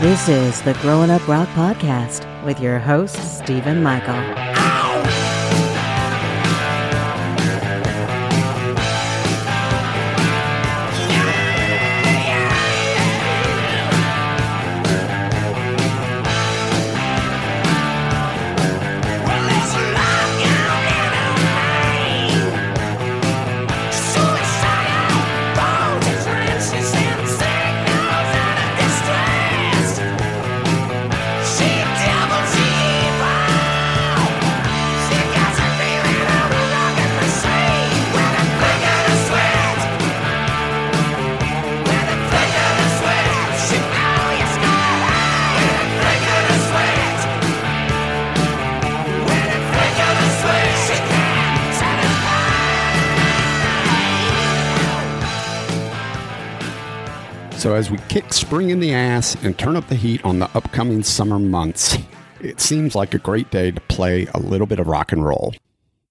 This is the Growing Up Rock Podcast with your host, Steven Michael. So, as we kick spring in the ass and turn up the heat on the upcoming summer months, it seems like a great day to play a little bit of rock and roll.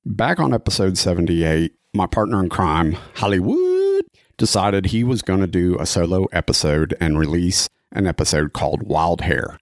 Back on episode 78, my partner in crime, Hollywood, decided he was going to do a solo episode and release an episode called Wild Hair.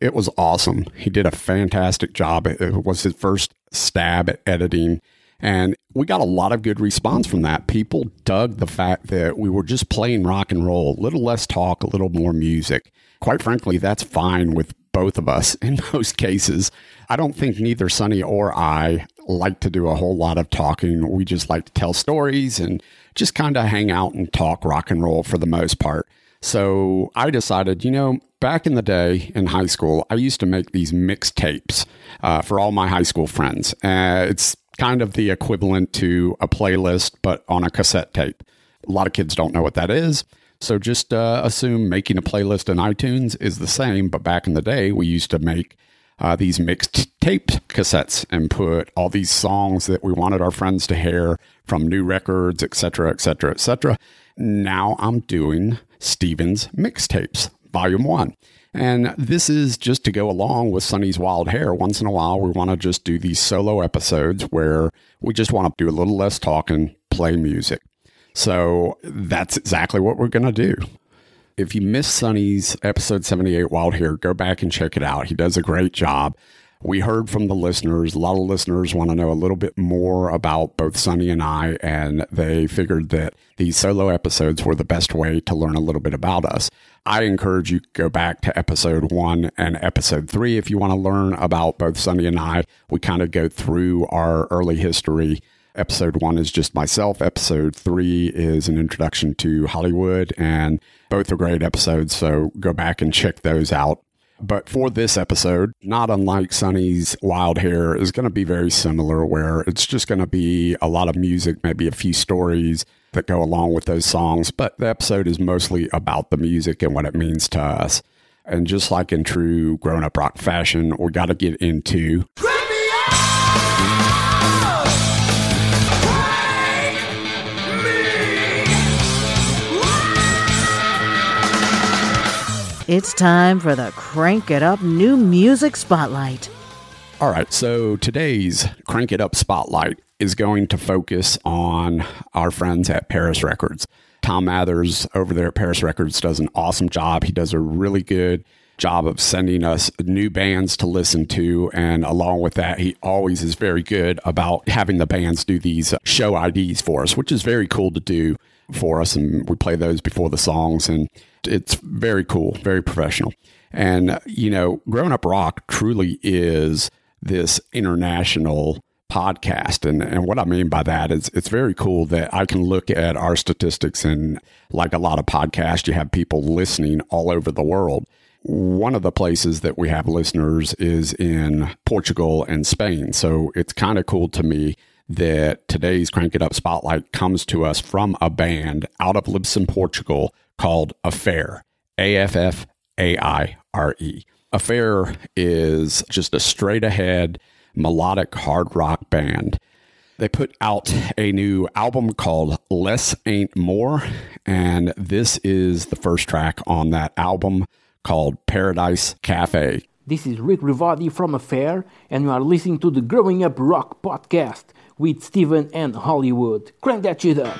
It was awesome. He did a fantastic job. It was his first stab at editing and we got a lot of good response from that. People dug the fact that we were just playing rock and roll, a little less talk, a little more music. Quite frankly, that's fine with both of us in most cases. I don't think neither Sonny or I like to do a whole lot of talking. We just like to tell stories and just kind of hang out and talk rock and roll for the most part. So I decided, you know, back in the day in high school, I used to make these mixtapes uh, for all my high school friends. Uh, it's kind of the equivalent to a playlist, but on a cassette tape. A lot of kids don't know what that is. So just uh, assume making a playlist in iTunes is the same. But back in the day, we used to make uh, these mixed tape cassettes and put all these songs that we wanted our friends to hear from new records, etc., etc., etc. Now I'm doing Steven's mixtapes, volume one. And this is just to go along with Sonny's Wild Hair. Once in a while, we want to just do these solo episodes where we just want to do a little less talking, play music. So that's exactly what we're going to do. If you missed Sonny's episode 78 Wild Hair, go back and check it out. He does a great job. We heard from the listeners. A lot of listeners want to know a little bit more about both Sonny and I, and they figured that these solo episodes were the best way to learn a little bit about us. I encourage you to go back to episode one and episode three if you want to learn about both Sonny and I. We kind of go through our early history. Episode one is just myself. Episode three is an introduction to Hollywood, and both are great episodes. So go back and check those out. But for this episode, not unlike Sonny's Wild Hair, is going to be very similar, where it's just going to be a lot of music, maybe a few stories that go along with those songs. But the episode is mostly about the music and what it means to us. And just like in true growing up rock fashion, we got to get into. It's time for the Crank It Up New Music Spotlight. All right, so today's Crank It Up Spotlight is going to focus on our friends at Perris Records. Tom Mathers over there at Perris Records does an awesome job. He does a really good job of sending us new bands to listen to. And along with that, he always is very good about having the bands do these uh, show IDs for us, which is very cool to do for us. And we play those before the songs. And it's very cool, very professional. And, uh, you know, Growing Up Rock truly is this international podcast. And, and what I mean by that is it's very cool that I can look at our statistics and like a lot of podcasts, you have people listening all over the world. One of the places that we have listeners is in Portugal and Spain. So it's kind of cool to me that today's Crank It Up Spotlight comes to us from a band out of Lisbon, Portugal called Affaire, A F F A I R E. Affaire is just a straight ahead melodic hard rock band. They put out a new album called Less Ain't More, and this is the first track on that album called Paradise Cafe. This is Rick Rivati from Affaire, and you are listening to the Growing Up Rock podcast with Steven and Hollywood. Crank that shit up!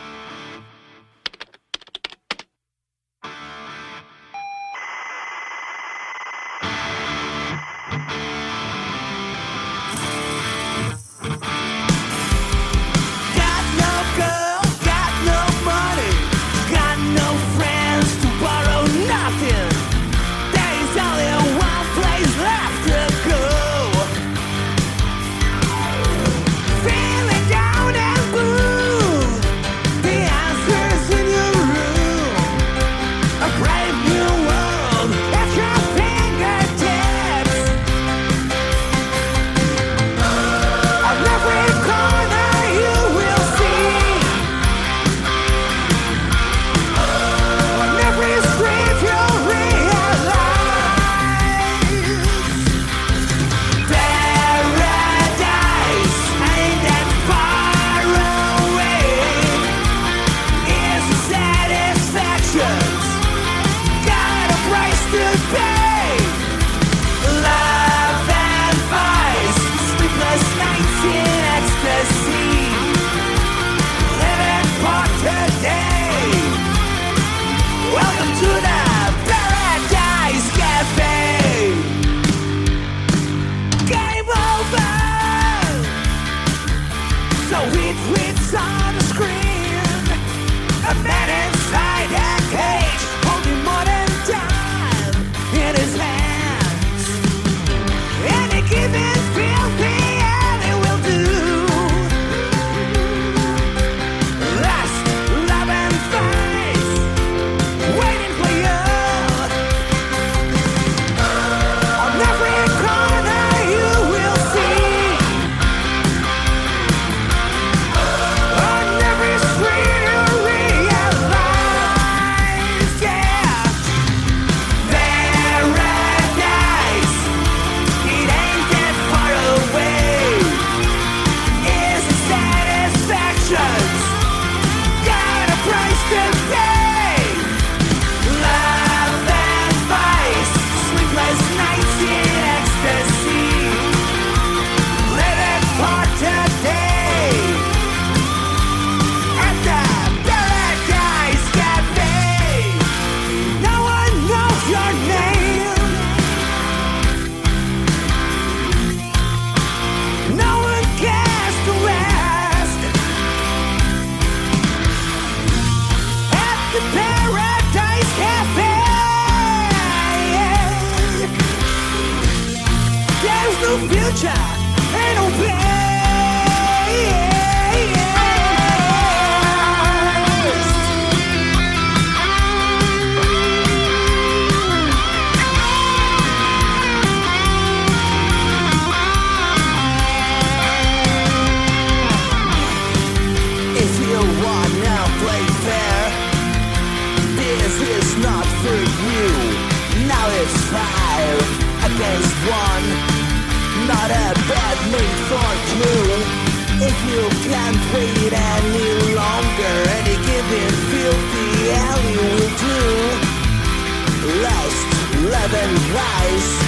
Vice.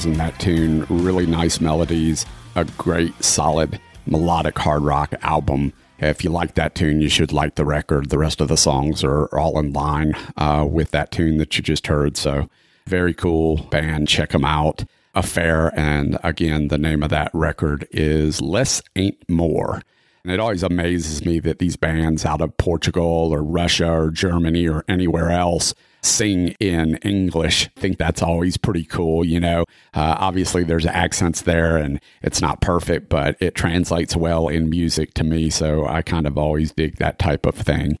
Vocals in that tune. Really nice melodies, a great, solid, melodic hard rock album. If you like that tune, you should like the record. The rest of the songs are all in line uh, with that tune that you just heard. So, very cool band. Check them out. Affaire. And again, the name of that record is Less Ain't More. And it always amazes me that these bands out of Portugal or Russia or Germany or anywhere else sing in English. I think that's always pretty cool. You know, uh, obviously there's accents there and it's not perfect, but it translates well in music to me. So I kind of always dig that type of thing.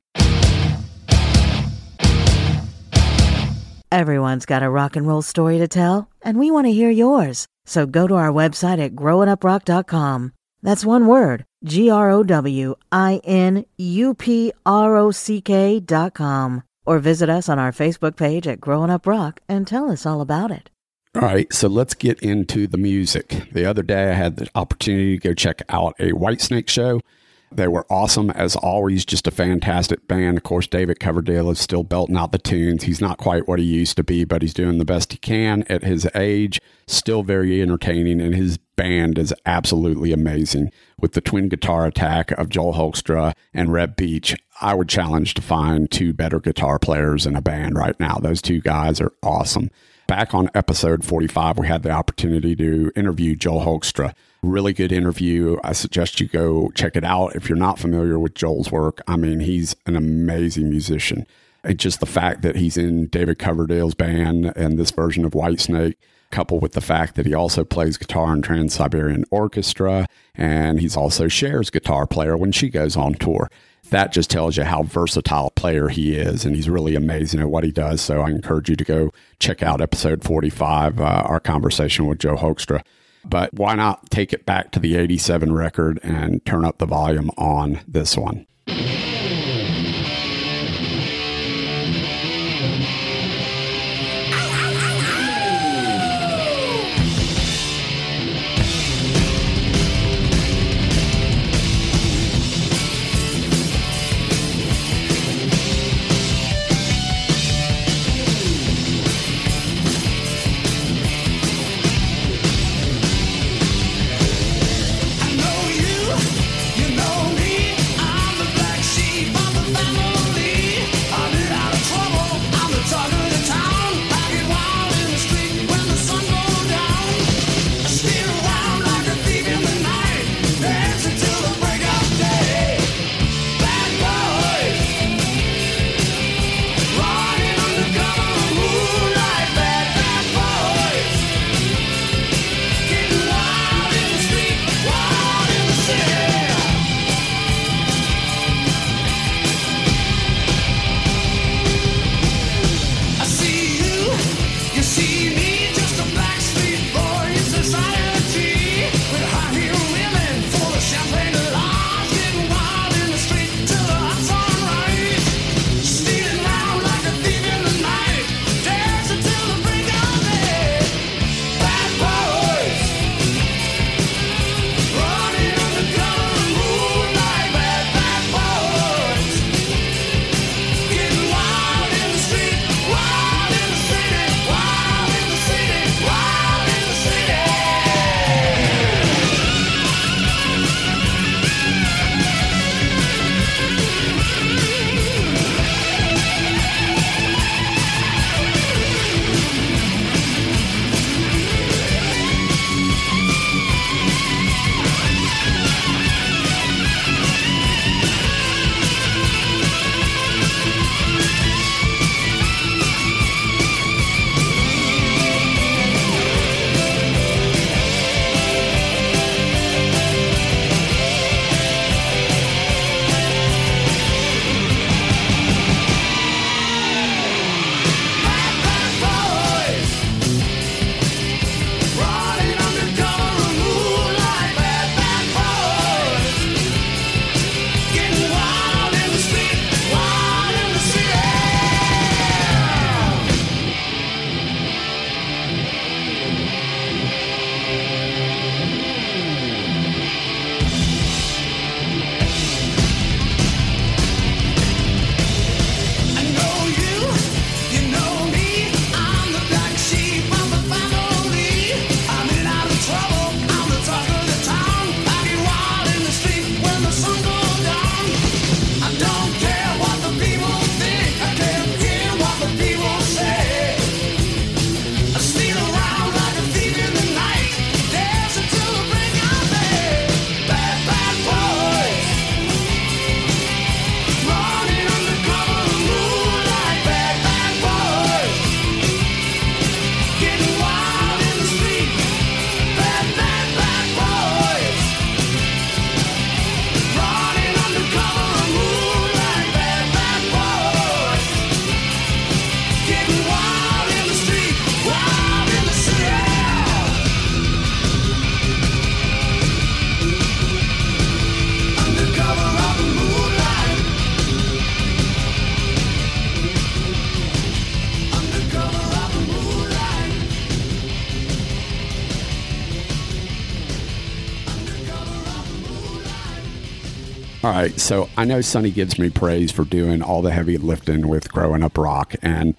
Everyone's got a rock and roll story to tell, and we want to hear yours. So go to our website at growinguprock.com. That's one word, G R O W I N U P R O C K dot com. Or visit us on our Facebook page at Growing Up Rock and tell us all about it. All right, so let's get into the music. The other day, I had the opportunity to go check out a Whitesnake show. They were awesome as always, just a fantastic band. Of course, David Coverdale is still belting out the tunes. He's not quite what he used to be, but he's doing the best he can at his age. Still very entertaining, and his band is absolutely amazing. With the twin guitar attack of Joel Hoekstra and Reb Beach, I would challenge to find two better guitar players in a band right now. Those two guys are awesome. Back on episode 45, we had the opportunity to interview Joel Hoekstra. Really good interview. I suggest you go check it out if you're not familiar with Joel's work. I mean, he's an amazing musician. And just the fact that he's in David Coverdale's band and this version of Whitesnake, coupled with the fact that he also plays guitar in Trans Siberian Orchestra and he's also Cher's guitar player when she goes on tour. That just tells you how versatile a player he is, and he's really amazing at what he does. So I encourage you to go check out episode 45, uh, our conversation with Joe Hoekstra. But why not take it back to the 87 record and turn up the volume on this one? Right, so I know Sonny gives me praise for doing all the heavy lifting with Growing Up Rock, and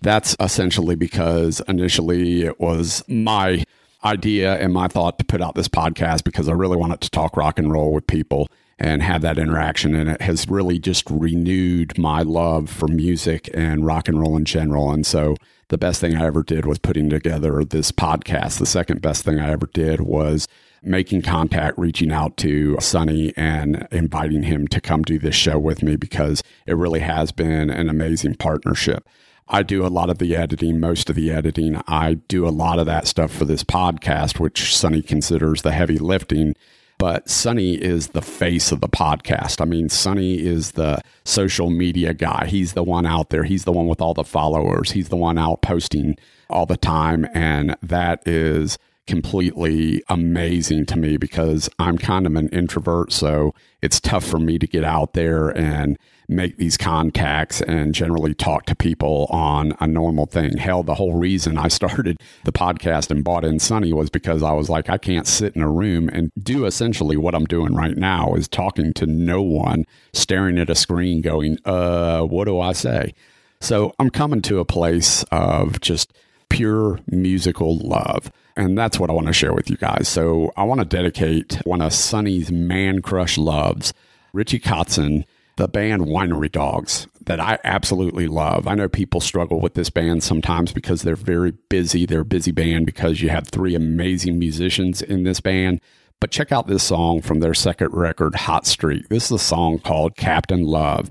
that's essentially because initially it was my idea and my thought to put out this podcast because I really wanted to talk rock and roll with people and have that interaction. And it has really just renewed my love for music and rock and roll in general. And so the best thing I ever did was putting together this podcast. The second best thing I ever did was making contact, reaching out to Sonny and inviting him to come do this show with me because it really has been an amazing partnership. I do a lot of the editing, most of the editing. I do a lot of that stuff for this podcast, which Sonny considers the heavy lifting. But Sonny is the face of the podcast. I mean, Sonny is the social media guy. He's the one out there. He's the one with all the followers. He's the one out posting all the time. And that is completely amazing to me because I'm kind of an introvert. So it's tough for me to get out there and make these contacts and generally talk to people on a normal thing. Hell, the whole reason I started the podcast and bought in Sonny was because I was like, I can't sit in a room and do essentially what I'm doing right now is talking to no one, staring at a screen, going, uh, what do I say? So I'm coming to a place of just pure musical love. And that's what I want to share with you guys. So I want to dedicate one of Sonny's man crush loves, Richie Kotzen, the band Winery Dogs, that I absolutely love. I know people struggle with this band sometimes because they're very busy. They're a busy band because you have three amazing musicians in this band. But check out this song from their second record, Hot Streak. This is a song called Captain Love.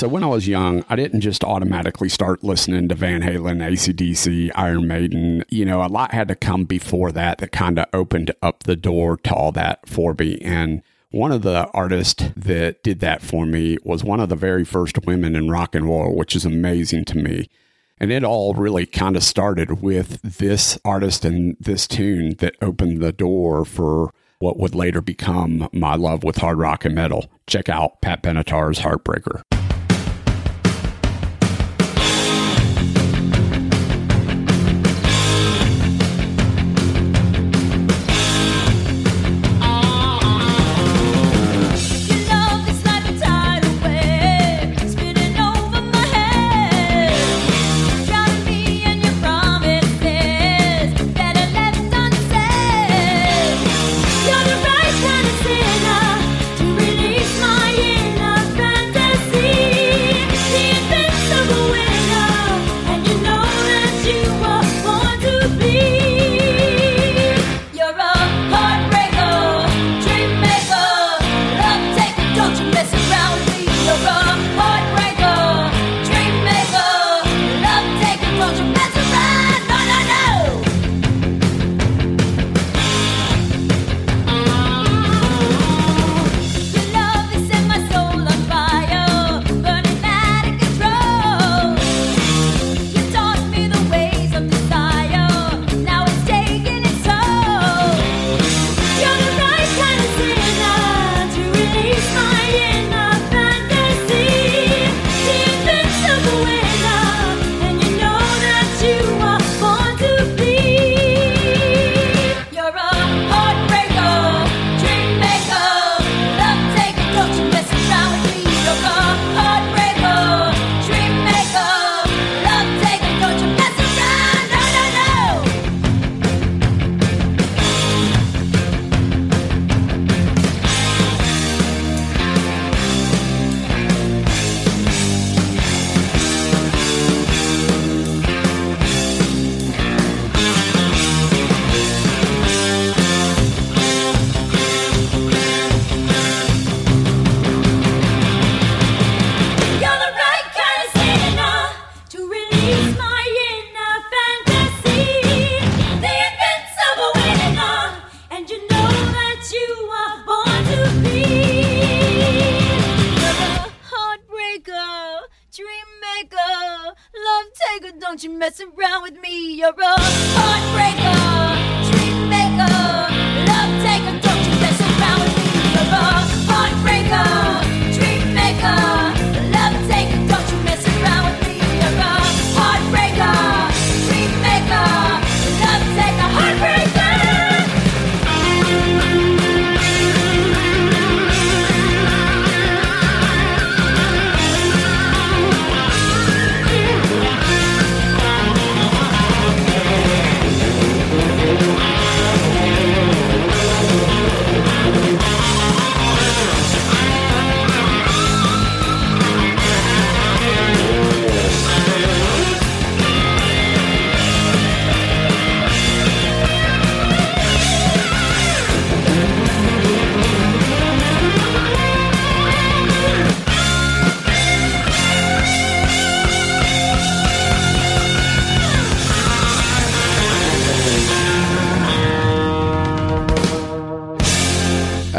So when I was young, I didn't just automatically start listening to Van Halen, ACDC, Iron Maiden. You know, a lot had to come before that that kind of opened up the door to all that for me. And one of the artists that did that for me was one of the very first women in rock and roll, which is amazing to me. And it all really kind of started with this artist and this tune that opened the door for what would later become my love with hard rock and metal. Check out Pat Benatar's Heartbreaker.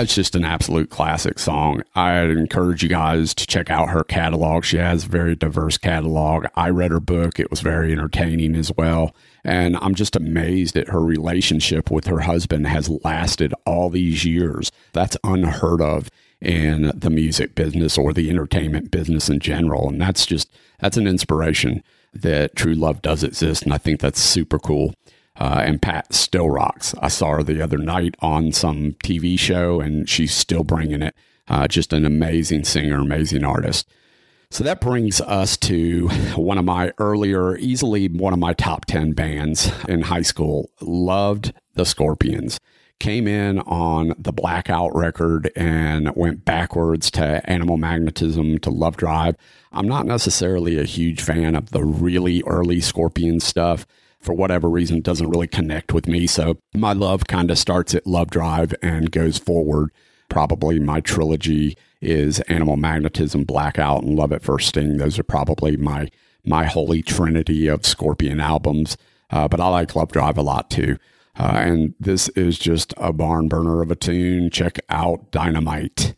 That's just an absolute classic song. I'd encourage you guys to check out her catalog. She has a very diverse catalog. I read her book. It was very entertaining as well. And I'm just amazed at her relationship with her husband has lasted all these years. That's unheard of in the music business or the entertainment business in general. And that's just, that's an inspiration that true love does exist. And I think that's super cool. Uh, and Pat still rocks. I saw her the other night on some TV show, and she's still bringing it. Uh, just an amazing singer, amazing artist. So that brings us to one of my earlier, easily one of my top 10 bands in high school. Loved the Scorpions. Came in on the Blackout record and went backwards to Animal Magnetism to Love Drive. I'm not necessarily a huge fan of the really early Scorpion stuff for whatever reason doesn't really connect with me. So my love kind of starts at Love Drive and goes forward. Probably my trilogy is Animal Magnetism, Blackout, and Love at First Sting. Those are probably my my holy trinity of Scorpion albums. Uh, but I like Love Drive a lot too. Uh, and this is just a barn burner of a tune. Check out Dynamite.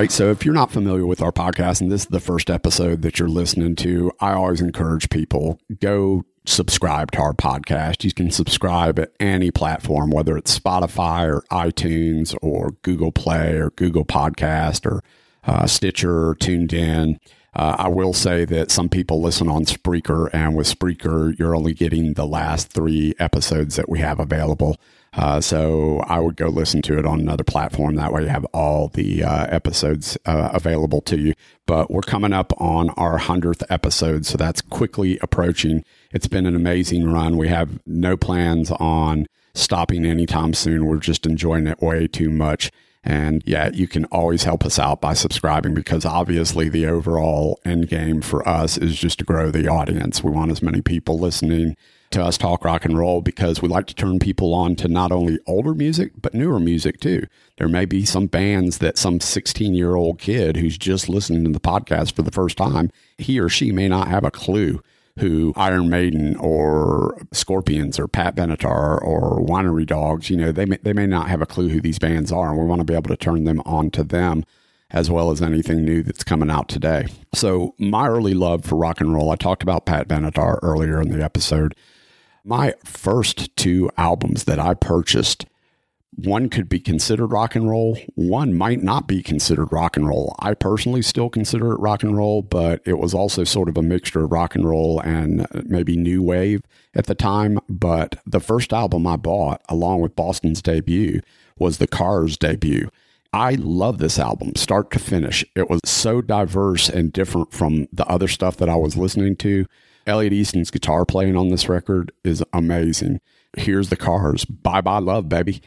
Right. So if you're not familiar with our podcast and this is the first episode that you're listening to, I always encourage people go subscribe to our podcast. You can subscribe at any platform, whether it's Spotify or iTunes or Google Play or Google Podcast or uh, Stitcher or TuneIn. Uh, I will say that some people listen on Spreaker, and with Spreaker, you're only getting the last three episodes that we have available. Uh, so I would go listen to it on another platform. That way you have all the uh, episodes uh, available to you. But we're coming up on our 100th episode. So that's quickly approaching. It's been an amazing run. We have no plans on stopping anytime soon. We're just enjoying it way too much. And yeah, you can always help us out by subscribing because obviously the overall end game for us is just to grow the audience. We want as many people listening to us talk rock and roll because we like to turn people on to not only older music, but newer music too. There may be some bands that some 16 year old kid who's just listening to the podcast for the first time, he or she may not have a clue who Iron Maiden or Scorpions or Pat Benatar or Winery Dogs, you know, they may, they may not have a clue who these bands are. And we want to be able to turn them on to them as well as anything new that's coming out today. So, my early love for rock and roll, I talked about Pat Benatar earlier in the episode. My first two albums that I purchased, one could be considered rock and roll, one might not be considered rock and roll. I personally still consider it rock and roll, but it was also sort of a mixture of rock and roll and maybe new wave at the time. But the first album I bought, along with Boston's debut, was the Cars debut. I love this album, start to finish. It was so diverse and different from the other stuff that I was listening to. Elliot Easton's guitar playing on this record is amazing. Here's the cars. Bye bye love, baby.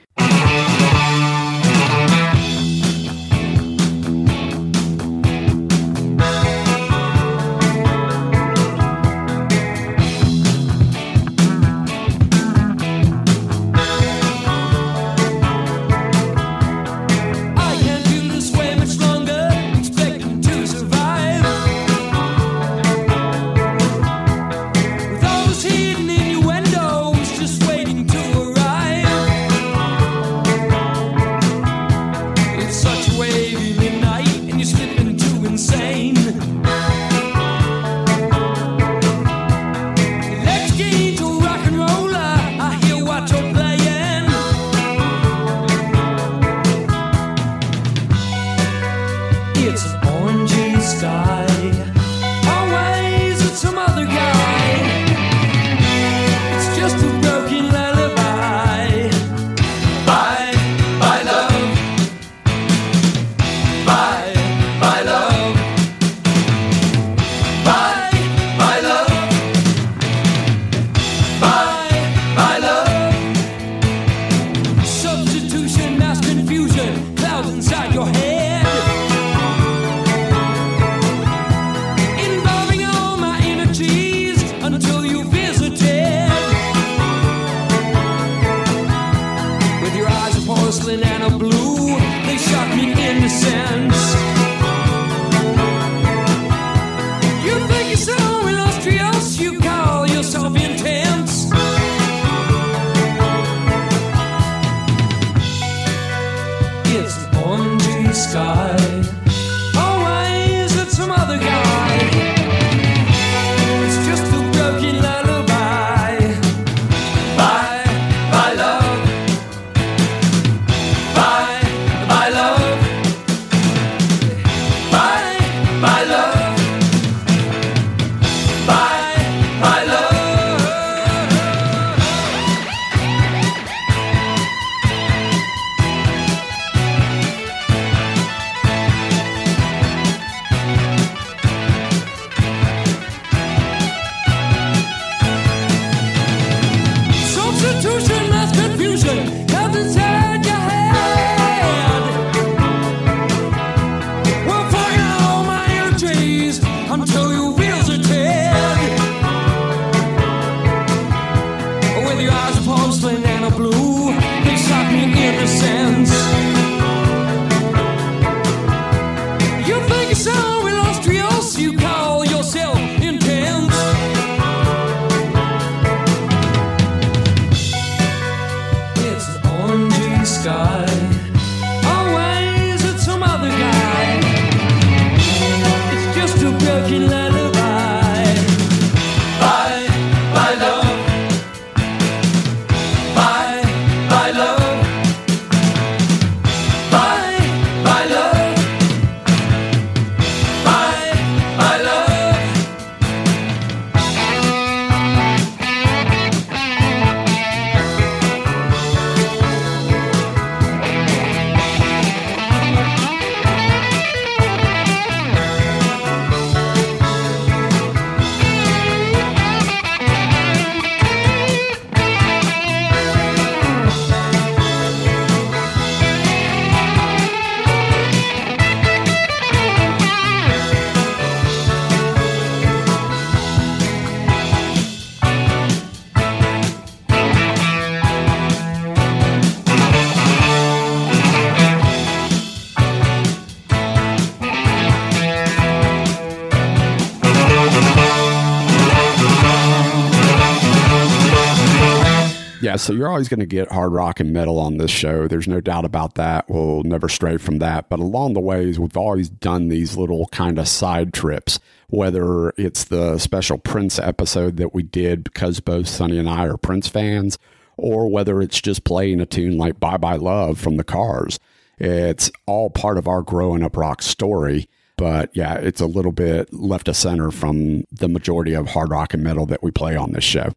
Yeah, so you're always going to get hard rock and metal on this show. There's no doubt about that. We'll never stray from that. But along the ways, we've always done these little kind of side trips, whether it's the special Prince episode that we did because both Sonny and I are Prince fans, or whether it's just playing a tune like Bye Bye Love from the Cars. It's all part of our growing up rock story. But yeah, it's a little bit left of center from the majority of hard rock and metal that we play on this show.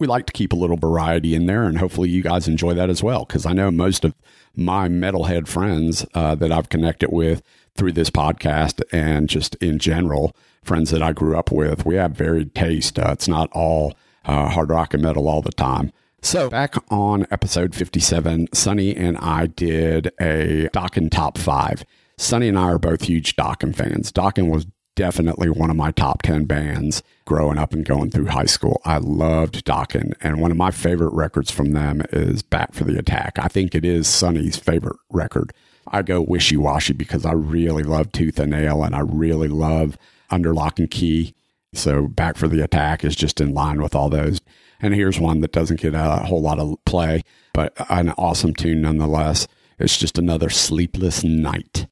We like to keep a little variety in there, and hopefully you guys enjoy that as well. Because I know most of my metalhead friends uh, that I've connected with through this podcast and just in general, friends that I grew up with, we have varied taste. Uh, it's not all uh, hard rock and metal all the time. So, back on episode 57, Sonny and I did a Dokken top five. Sonny and I are both huge Dokken fans. Dokken was definitely one of my top 10 bands growing up and going through high school. I loved Dokken, and one of my favorite records from them is Back for the Attack. I think it is Sonny's favorite record. I go wishy washy because I really love Tooth and Nail and I really love Under Lock and Key. So, Back for the Attack is just in line with all those. And here's one that doesn't get a whole lot of play, but an awesome tune nonetheless. It's just another sleepless night.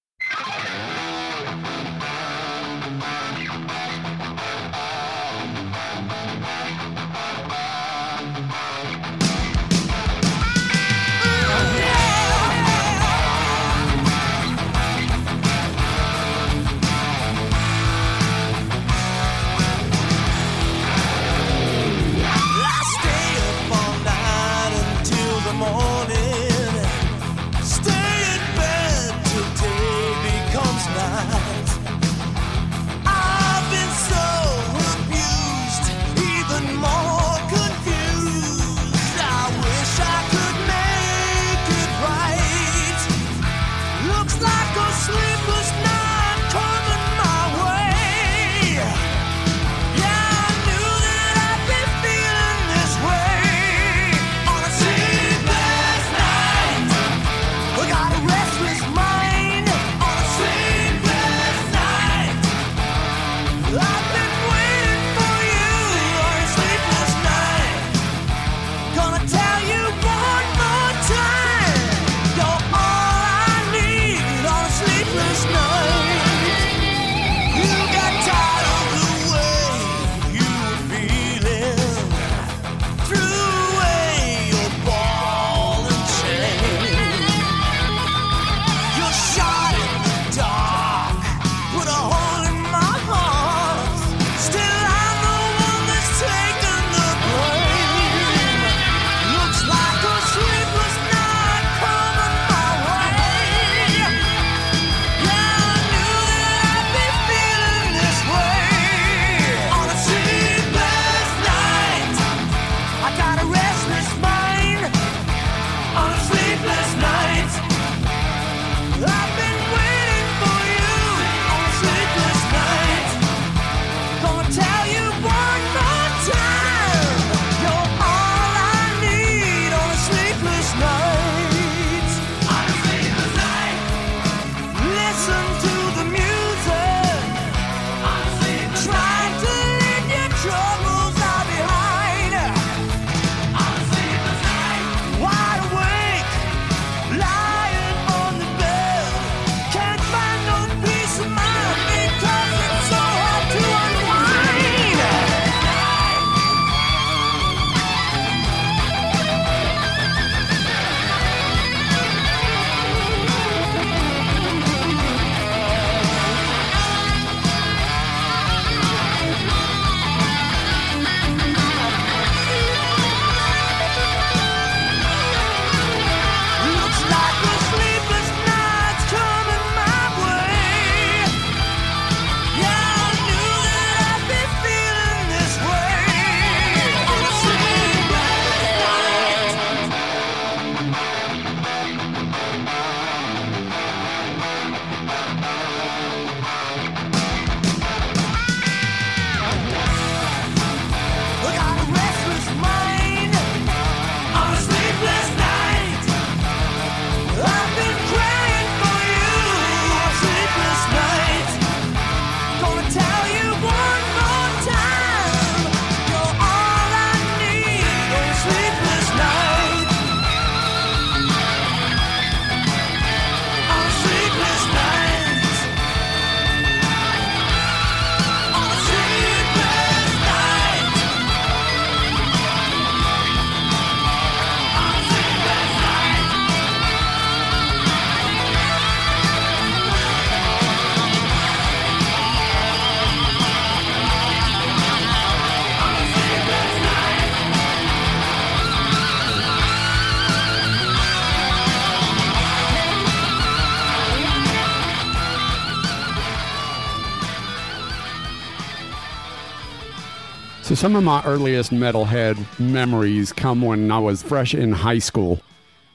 Some of my earliest metalhead memories come when I was fresh in high school.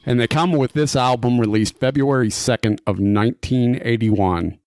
And they come with this album released February 2nd of 1981.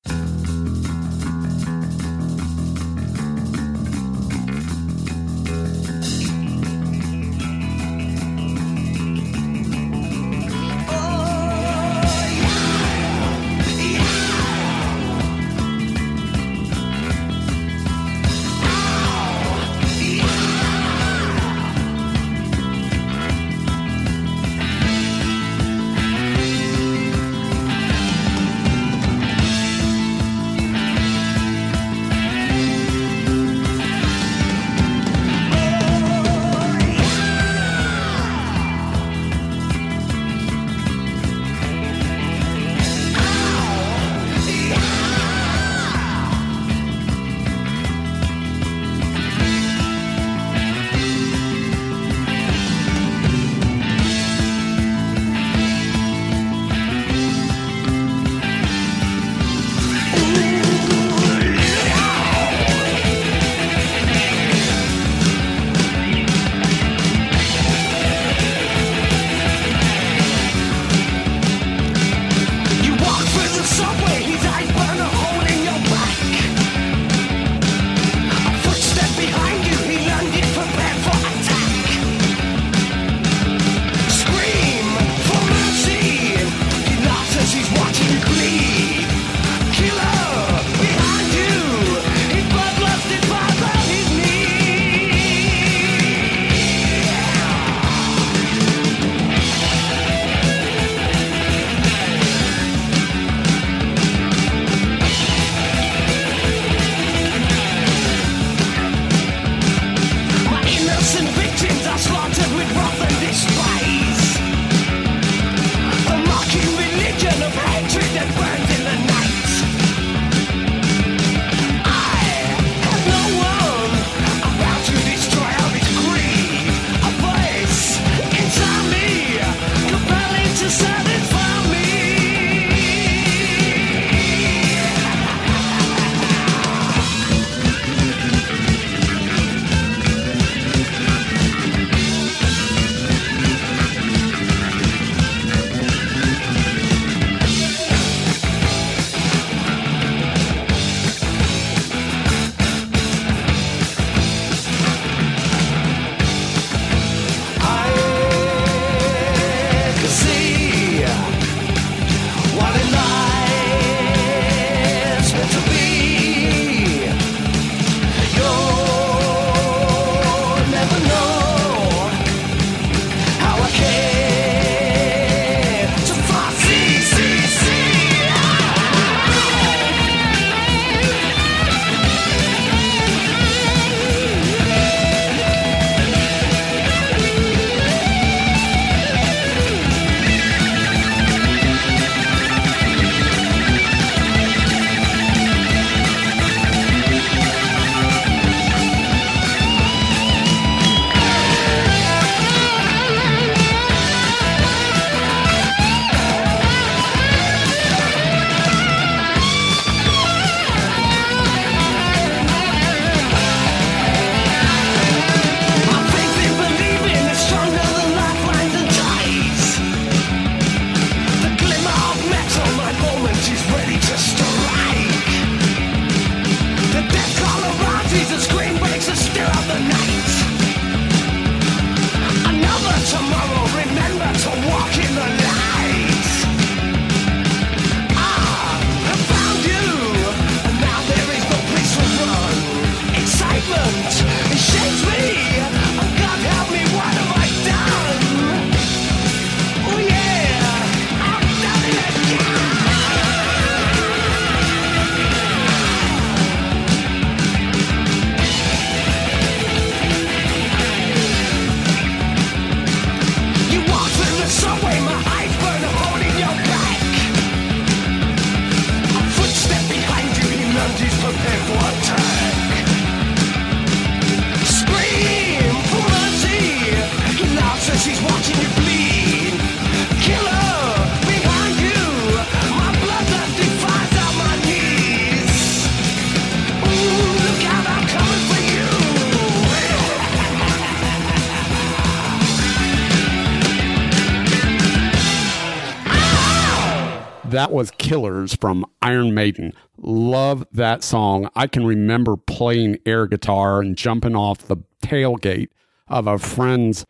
Killers from Iron Maiden. Love that song. I can remember playing air guitar and jumping off the tailgate of a friend's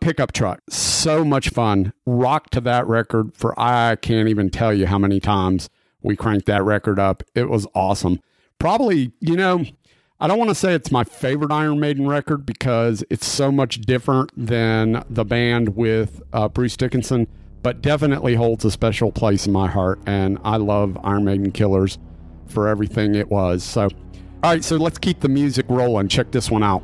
pickup truck. So much fun. Rock to that record for I can't even tell you how many times we cranked that record up. It was awesome. Probably, you know, I don't want to say it's my favorite Iron Maiden record because it's so much different than the band with uh, Bruce Dickinson, but definitely holds a special place in my heart. And I love Iron Maiden Killers for everything it was. So, all right, so let's keep the music rolling. Check this one out.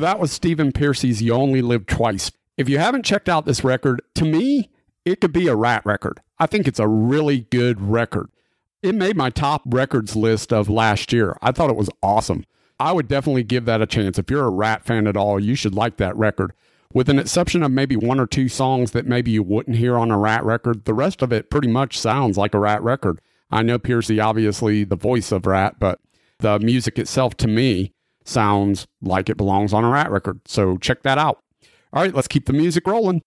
That was Stephen Pearcy's You Only Live Twice. If you haven't checked out this record, to me, it could be a Ratt record. I think it's a really good record. It made my top records list of last year. I thought it was awesome. I would definitely give that a chance. If you're a Ratt fan at all, you should like that record. With an exception of maybe one or two songs that maybe you wouldn't hear on a Ratt record, the rest of it pretty much sounds like a Ratt record. I know Pearcy, obviously the voice of Ratt, but the music itself to me sounds like it belongs on a Ratt record. So check that out. All right, let's keep the music rolling.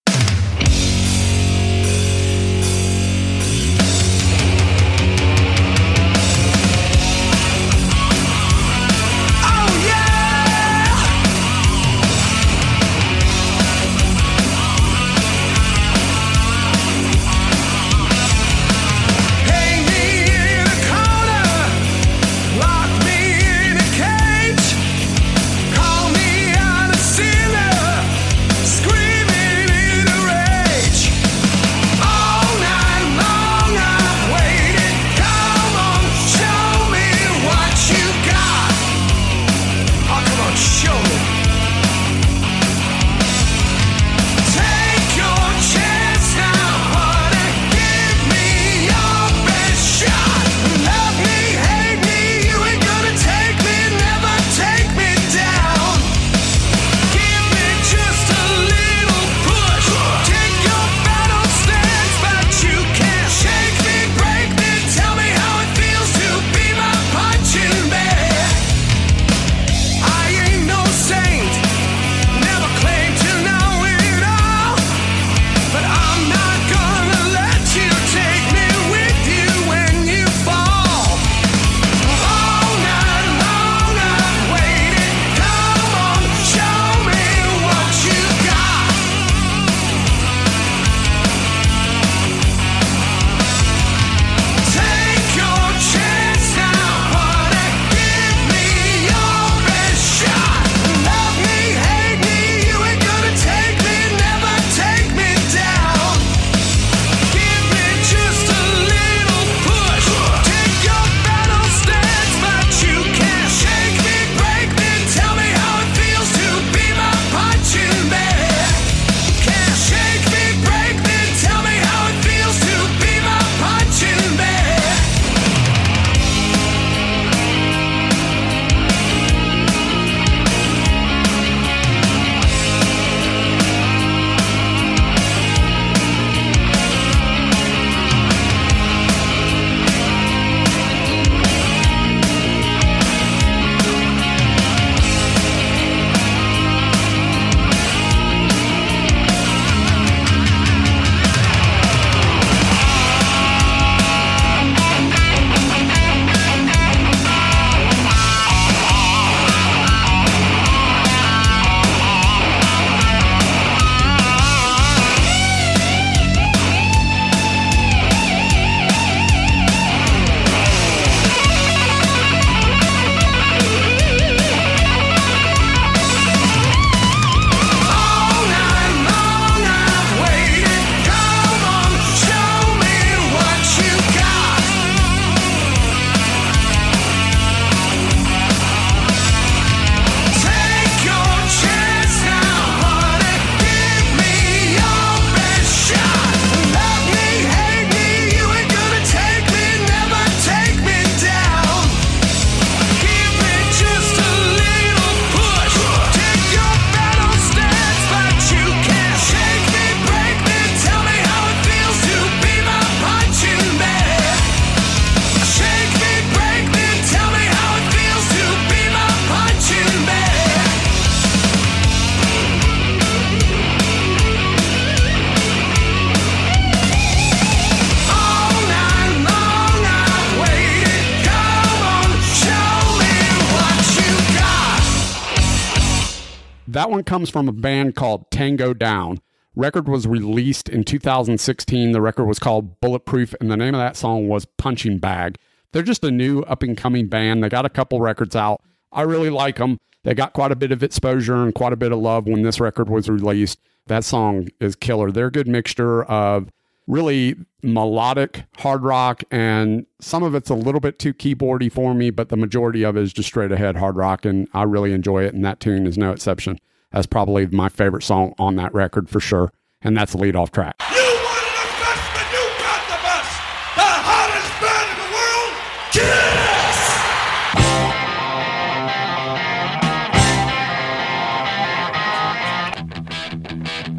One comes from a band called Tango Down. Record was released in 2016. The record was called Bulletproof, and the name of that song was Punching Bag. They're just a new up and coming band. They got a couple records out. I really like them. They got quite a bit of exposure and quite a bit of love when this record was released. That song is killer. They're a good mixture of really melodic hard rock and some of it's a little bit too keyboardy for me, but the majority of it is just straight ahead hard rock and I really enjoy it and that tune is no exception. That's probably my favorite song on that record for sure. And that's the lead off track. You wanted the best, but you got the best. The hottest band in the world, Kiss!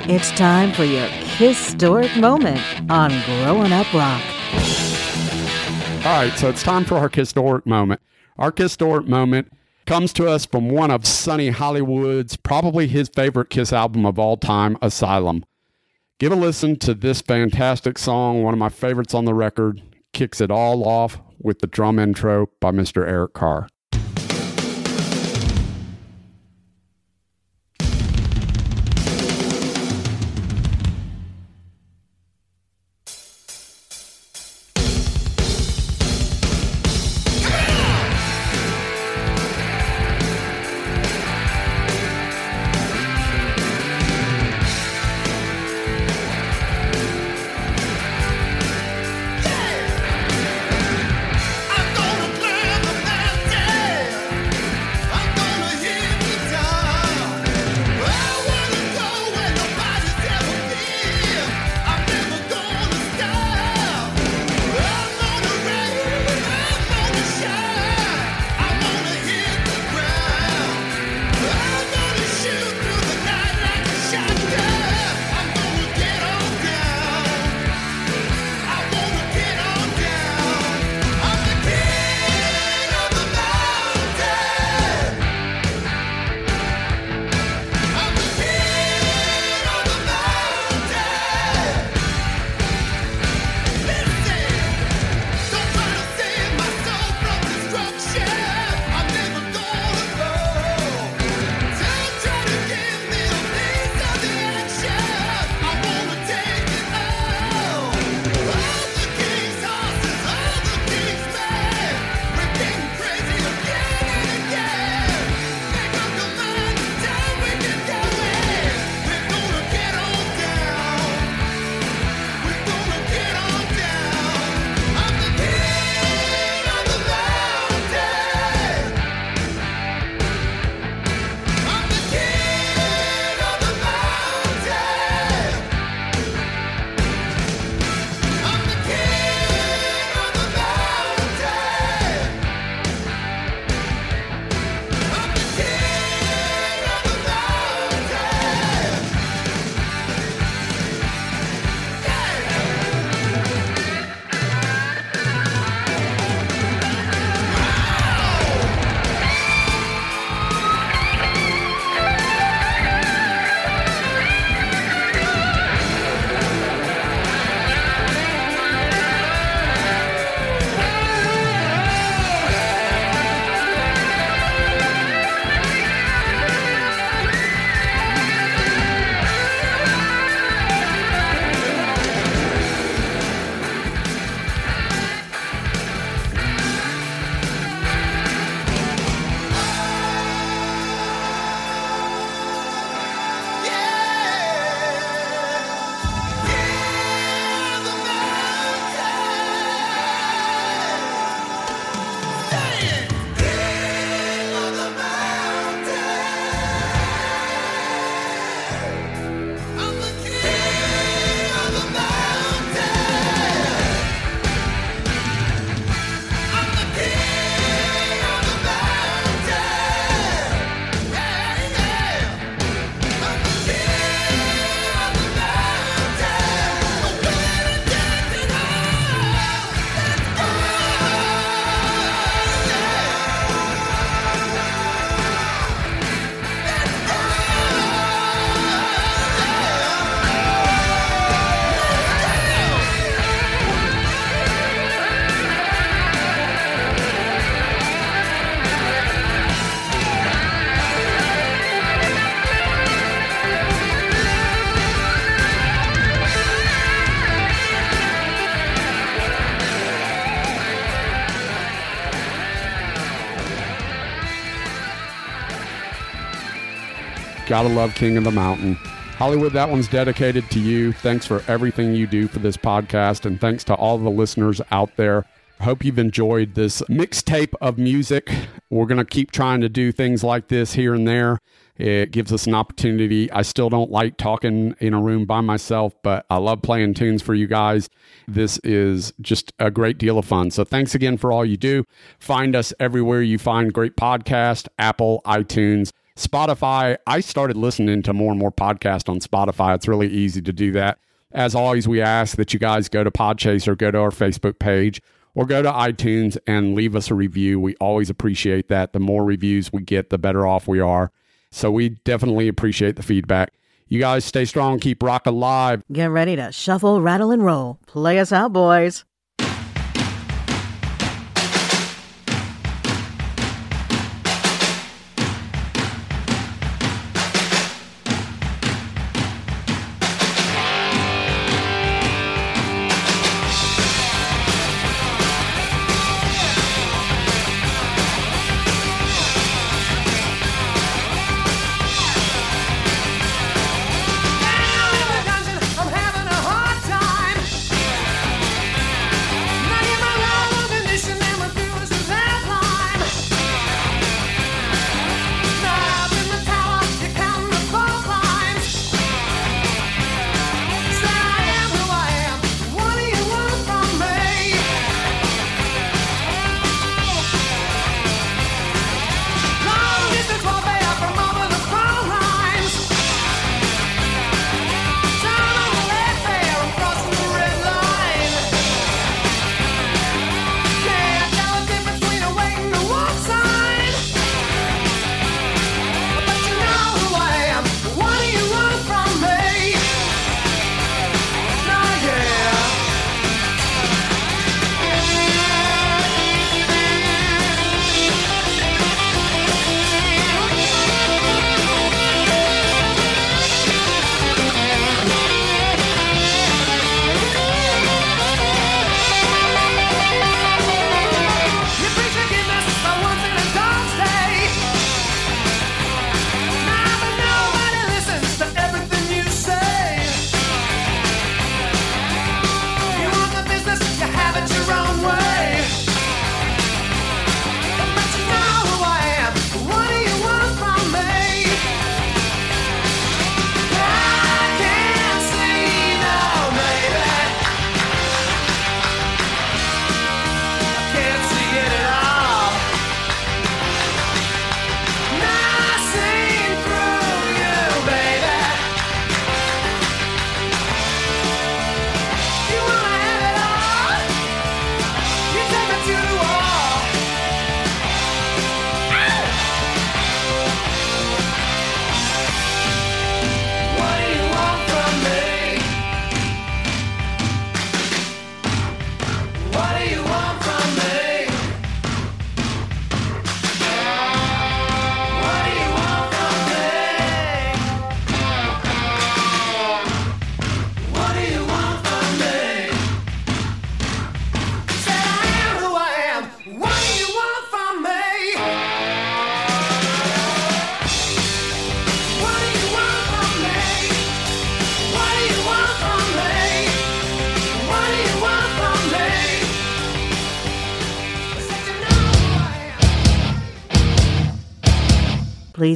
It's time for your historic moment on Growing Up Rock. All right, so it's time for our historic moment. Our historic moment comes to us from one of Sonny Hollywood's, probably his favorite Kiss album of all time, Asylum. Give a listen to this fantastic song, one of my favorites on the record. Kicks it all off with the drum intro by Mr. Eric Carr. Gotta love King of the Mountain. Hollywood, that one's dedicated to you. Thanks for everything you do for this podcast, and thanks to all the listeners out there. Hope you've enjoyed this mixtape of music. We're going to keep trying to do things like this here and there. It gives us an opportunity. I still don't like talking in a room by myself, but I love playing tunes for you guys. This is just a great deal of fun. So thanks again for all you do. Find us everywhere you find great podcast, Apple, iTunes, Spotify. I started listening to more and more podcasts on Spotify. It's really easy to do that. As always, we ask that you guys go to Podchaser, go to our Facebook page, or go to iTunes and leave us a review. We always appreciate that. The more reviews we get, the better off we are. So we definitely appreciate the feedback. You guys stay strong, keep rock alive. Get ready to shuffle, rattle, and roll. Play us out, boys.